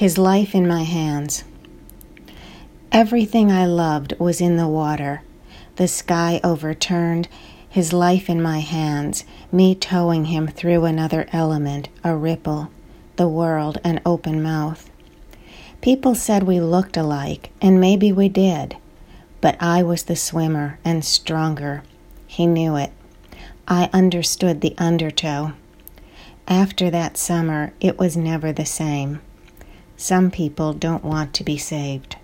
His life in my hands. Everything I loved was in the water. The sky overturned, his life in my hands, me towing him through another element, a ripple, the world an open mouth. People said we looked alike, and maybe we did, but I was the swimmer and stronger. He knew it. I understood the undertow. After that summer, it was never the same. Some people don't want to be saved.